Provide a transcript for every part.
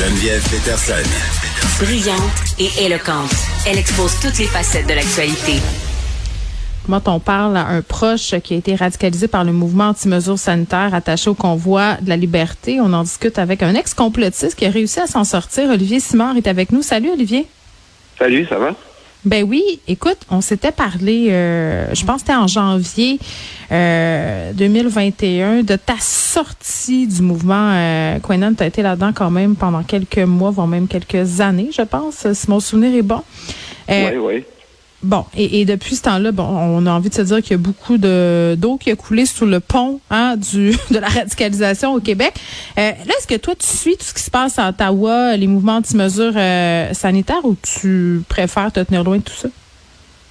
Geneviève Peterson. Brillante et éloquente, elle expose toutes les facettes de l'actualité. Moi, on parle à un proche qui a été radicalisé par le mouvement anti-mesures sanitaires attaché au convoi de la liberté? On en discute avec un ex-complotiste qui a réussi à s'en sortir. Olivier Simard est avec nous. Salut, Olivier. Salut, ça va? Ben oui, écoute, on s'était parlé, euh, je pense que c'était en janvier euh, 2021, de ta sortie du mouvement. Euh, Quenon, tu as été là-dedans quand même pendant quelques mois, voire même quelques années, je pense, si mon souvenir est bon. Euh, oui, oui. Bon, et, depuis ce temps-là, bon, on a envie de se dire qu'il y a beaucoup de d'eau qui a coulé sous le pont hein, du de la radicalisation au Québec. Euh, là, est-ce que toi, tu suis tout ce qui se passe à Ottawa, les mouvements anti-mesures euh, sanitaires, ou tu préfères te tenir loin de tout ça?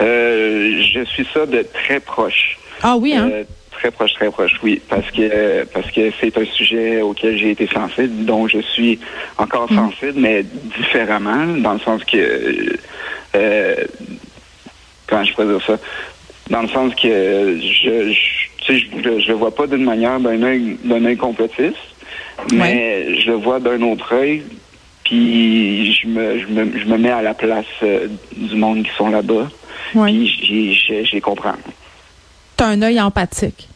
Euh, je suis ça de très proche. Ah oui, hein? très proche, très proche, oui, parce que parce que c'est un sujet auquel j'ai été sensible, dont je suis encore mm. sensible, mais différemment, dans le sens que comment je pourrais dire ça? Dans le sens que je, je, je, je le vois pas d'une manière d'un œil, d'un œil complotiste, mais je le vois d'un autre œil, puis je me, je me, je me mets à la place euh, du monde qui sont là-bas, puis je les comprends. Tu as un œil empathique.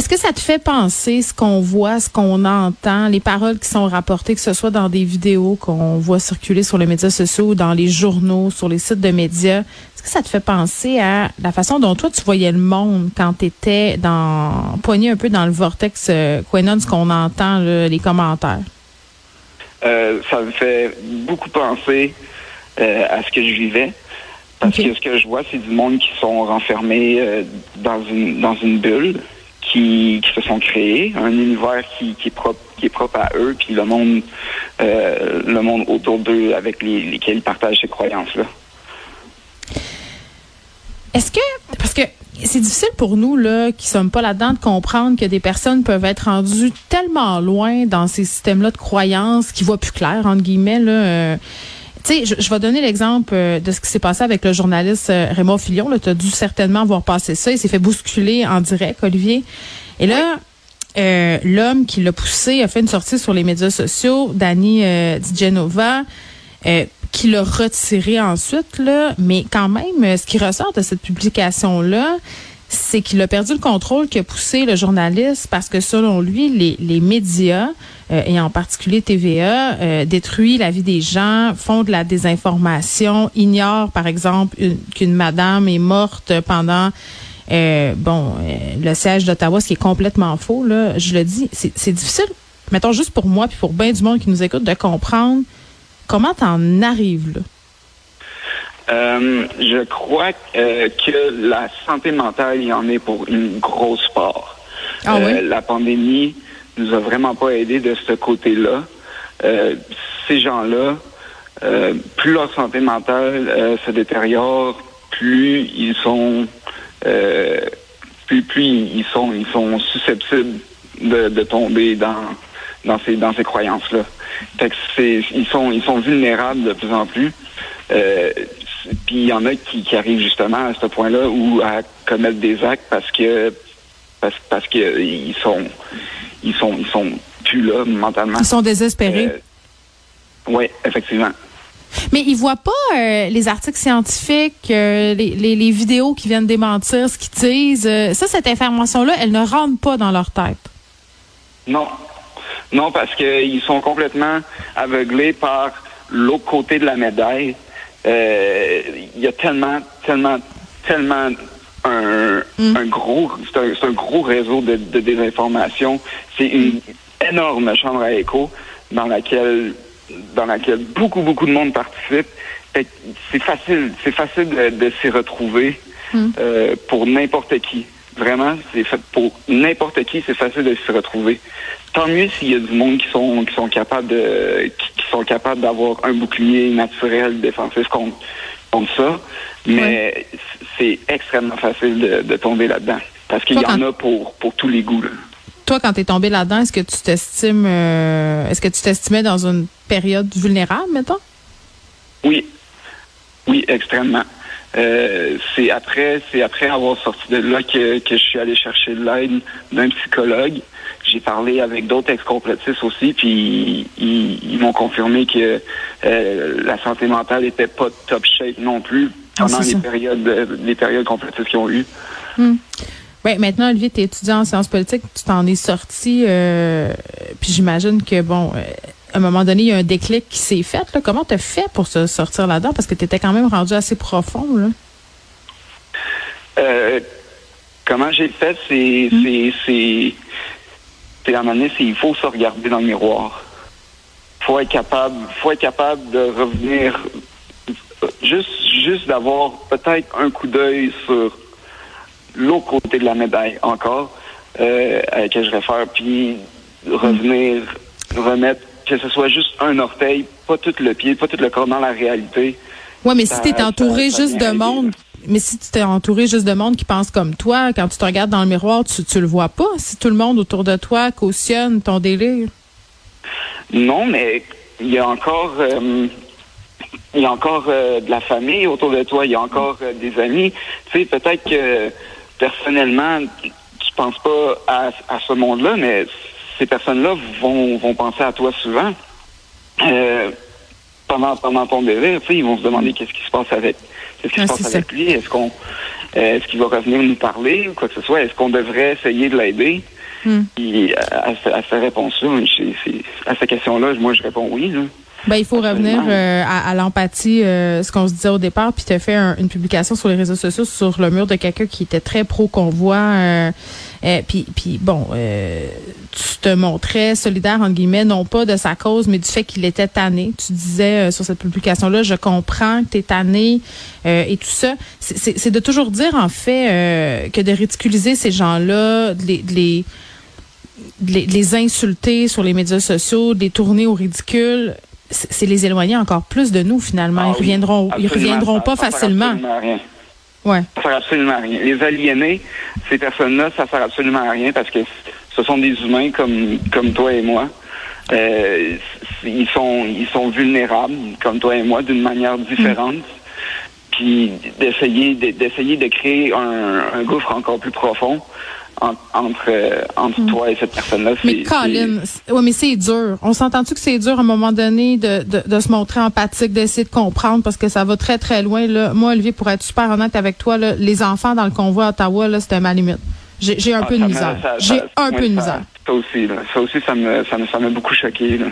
Est-ce que ça te fait penser ce qu'on voit, ce qu'on entend, les paroles qui sont rapportées, que ce soit dans des vidéos qu'on voit circuler sur les médias sociaux ou dans les journaux, sur les sites de médias? Est-ce que ça te fait penser à la façon dont toi tu voyais le monde quand tu étais dans poigné un peu dans le vortex euh, ce qu'on entend, les commentaires? Euh, ça me fait beaucoup penser euh, à ce que je vivais. Parce que ce que je vois, c'est du monde qui sont renfermés euh, dans une dans une bulle qui, se sont créés, un univers qui, est propre à eux, puis le monde euh, le monde autour d'eux avec lesquels ils partagent ces croyances-là. Est-ce que parce que c'est difficile pour nous là qui sommes pas là-dedans de comprendre que des personnes peuvent être rendues tellement loin dans ces systèmes-là de croyances qui voient plus clair entre guillemets là. Euh, tu sais, je, vais donner l'exemple euh, de ce qui s'est passé avec le journaliste euh, Raymond Fillon. Tu as dû certainement voir passer ça. Il s'est fait bousculer en direct, Olivier. Et là, euh, l'homme qui l'a poussé a fait une sortie sur les médias sociaux, Danny euh, Genova, qui l'a retiré ensuite. Là. Mais quand même, ce qui ressort de cette publication-là, c'est qu'il a perdu le contrôle qui a poussé le journaliste parce que selon lui, les, les médias, euh, et en particulier TVA, euh, détruisent la vie des gens, font de la désinformation, ignorent par exemple qu'une madame est morte pendant euh, bon le siège d'Ottawa, ce qui est complètement faux. Là, je le dis, c'est difficile, mettons juste pour moi puis pour bien du monde qui nous écoute, de comprendre comment t'en arrives là. Euh, je crois euh, que la santé mentale, il y en est pour une grosse part. Ah euh, la pandémie nous a vraiment pas aidé de ce côté-là. ces gens-là, plus leur santé mentale se détériore, plus ils sont, plus, plus ils sont, ils sont susceptibles de, de tomber dans dans ces dans ces croyances-là. ils sont ils sont vulnérables de plus en plus. Euh, puis il y en a qui, qui arrivent justement à ce point-là ou à commettre des actes parce que parce, parce que ils sont ils sont ils sont plus là mentalement. Ils sont désespérés. Euh, oui, effectivement. Mais ils voient pas euh, les articles scientifiques, euh, les, les, les, vidéos qui viennent démentir ce qu'ils disent. ça, cette information-là, elle ne rentre pas dans leur tête. Non. Non, parce qu'ils sont complètement aveuglés par l'autre côté de la médaille. Euh, il y a tellement, tellement, tellement un, mm. un gros, c'est un, gros réseau de, de désinformation. C'est une énorme chambre à écho dans laquelle, dans laquelle beaucoup, beaucoup de monde participe. C'est facile, c'est facile de, de s'y retrouver mm. euh, pour n'importe qui. Vraiment, c'est fait pour n'importe qui, c'est facile de s'y retrouver. Tant mieux s'il y a du monde qui sont qui sont capables de qui, sont capables d'avoir un bouclier naturel défensif contre, contre ça. Mais c'est extrêmement facile de, tomber là-dedans. Parce qu'il y en a pour, pour tous les goûts. Toi, quand tu es tombé là-dedans, est-ce que tu t'estimes euh, est-ce que tu t'estimais dans une période vulnérable, mettons? Oui. Oui, extrêmement. Euh, c'est après, c'est après avoir sorti de là que, que je suis allé chercher de l'aide d'un psychologue j'ai parlé avec d'autres ex-complotistes aussi, puis ils, m'ont confirmé que euh, la santé mentale était pas top shape non plus ah, pendant les périodes, les périodes complotistes qu'ils ont eues. Hmm. Ben, maintenant, Olivier, tu es étudiant en sciences politiques, tu t'en es sorti, euh, puis j'imagine que, bon, à un moment donné, il y a un déclic qui s'est fait. Là. Comment tu as fait pour se sortir là-dedans? Parce que tu étais quand même rendu assez profond. Là. Euh, comment j'ai fait, c'est, hmm. c'est, c'est, à un moment donné, il faut se regarder dans le miroir. Faut être capable, faut être capable de revenir, juste, juste d'avoir peut-être un coup d'œil sur l'autre côté de la médaille encore, euh, à laquelle je réfère, puis revenir, remettre, que ce soit juste un orteil, pas tout le pied, pas tout le corps dans la réalité. Oui, mais si tu es entouré juste de monde, mais si tu t'es entouré juste de monde qui pense comme toi, quand tu te regardes dans le miroir, tu, tu le vois pas. Si tout le monde autour de toi cautionne ton délire. Non, mais il y a encore, euh, il y a encore euh, de la famille autour de toi. Il y a encore des amis. Tu sais, peut-être que personnellement, tu penses pas à, ce monde-là, mais ces personnes-là vont, vont penser à toi souvent. Euh, pendant, pendant ton délire, ils vont se demander qu'est-ce qui se passe avec, qu'est-ce qui se passe avec lui. Est-ce qu'on, euh, est-ce qu'il va revenir nous parler ou quoi que ce soit? Est-ce qu'on devrait essayer de l'aider? Hmm. à, à, ces réponses-là, à cette question-là, moi, je réponds oui. Là. Ben, il faut revenir euh, à, l'empathie, euh, ce qu'on se disait au départ, puis tu as fait une publication sur les réseaux sociaux sur le mur de quelqu'un qui était très pro-convoi. Euh, puis, puis bon, tu te montrais solidaire, entre guillemets, non pas de sa cause, mais du fait qu'il était tanné. Tu disais sur cette publication-là, je comprends que tu es tanné et tout ça. C'est de toujours dire, en fait, que de ridiculiser ces gens-là, de les, de les insulter sur les médias sociaux, de les tourner au ridicule, c'est les éloigner encore plus de nous finalement. Ah ils reviendront, ils reviendront pas facilement. Rien. Ouais. Ça sert absolument à rien. Les aliénés, ces personnes-là, ça sert absolument à rien parce que ce sont des humains comme comme toi et moi. Euh, ils sont ils sont vulnérables comme toi et moi d'une manière différente. Puis d'essayer d'essayer de créer un, un gouffre encore plus profond entre, entre hmm. toi et cette personne-là. Mais Colin, ouais, mais c'est dur. On s'entend-tu que c'est dur à un moment donné de, de, de se montrer empathique, d'essayer de comprendre parce que ça va très, très loin. Là. Moi, Olivier, pour être super honnête avec toi, là, les enfants dans le convoi à Ottawa, là, c'était ma limite. J'ai un ah, peu de misère. J'ai un peu de misère. Ça aussi, là. ça aussi, ça me, ça me, ça m'a beaucoup choqué. Là.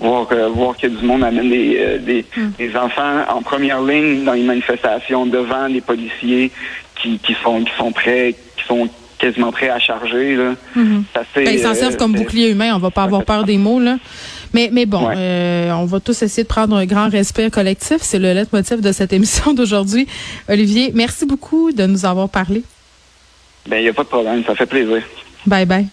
Voir, euh, voir que du monde amène des, euh, des, hmm. des, enfants en première ligne dans les manifestations devant les policiers qui, qui sont, qui sont prêts, qui sont quasiment prêt à charger. Là. Mm ils s'en servent comme bouclier humain. On va pas avoir peur des mots. Là. Mais, mais bon, euh, on va tous essayer de prendre un grand respect collectif. C'est le leitmotiv de cette émission d'aujourd'hui. Olivier, merci beaucoup de nous avoir parlé. Ben, il n'y a pas de problème. Ça fait plaisir. Bye bye.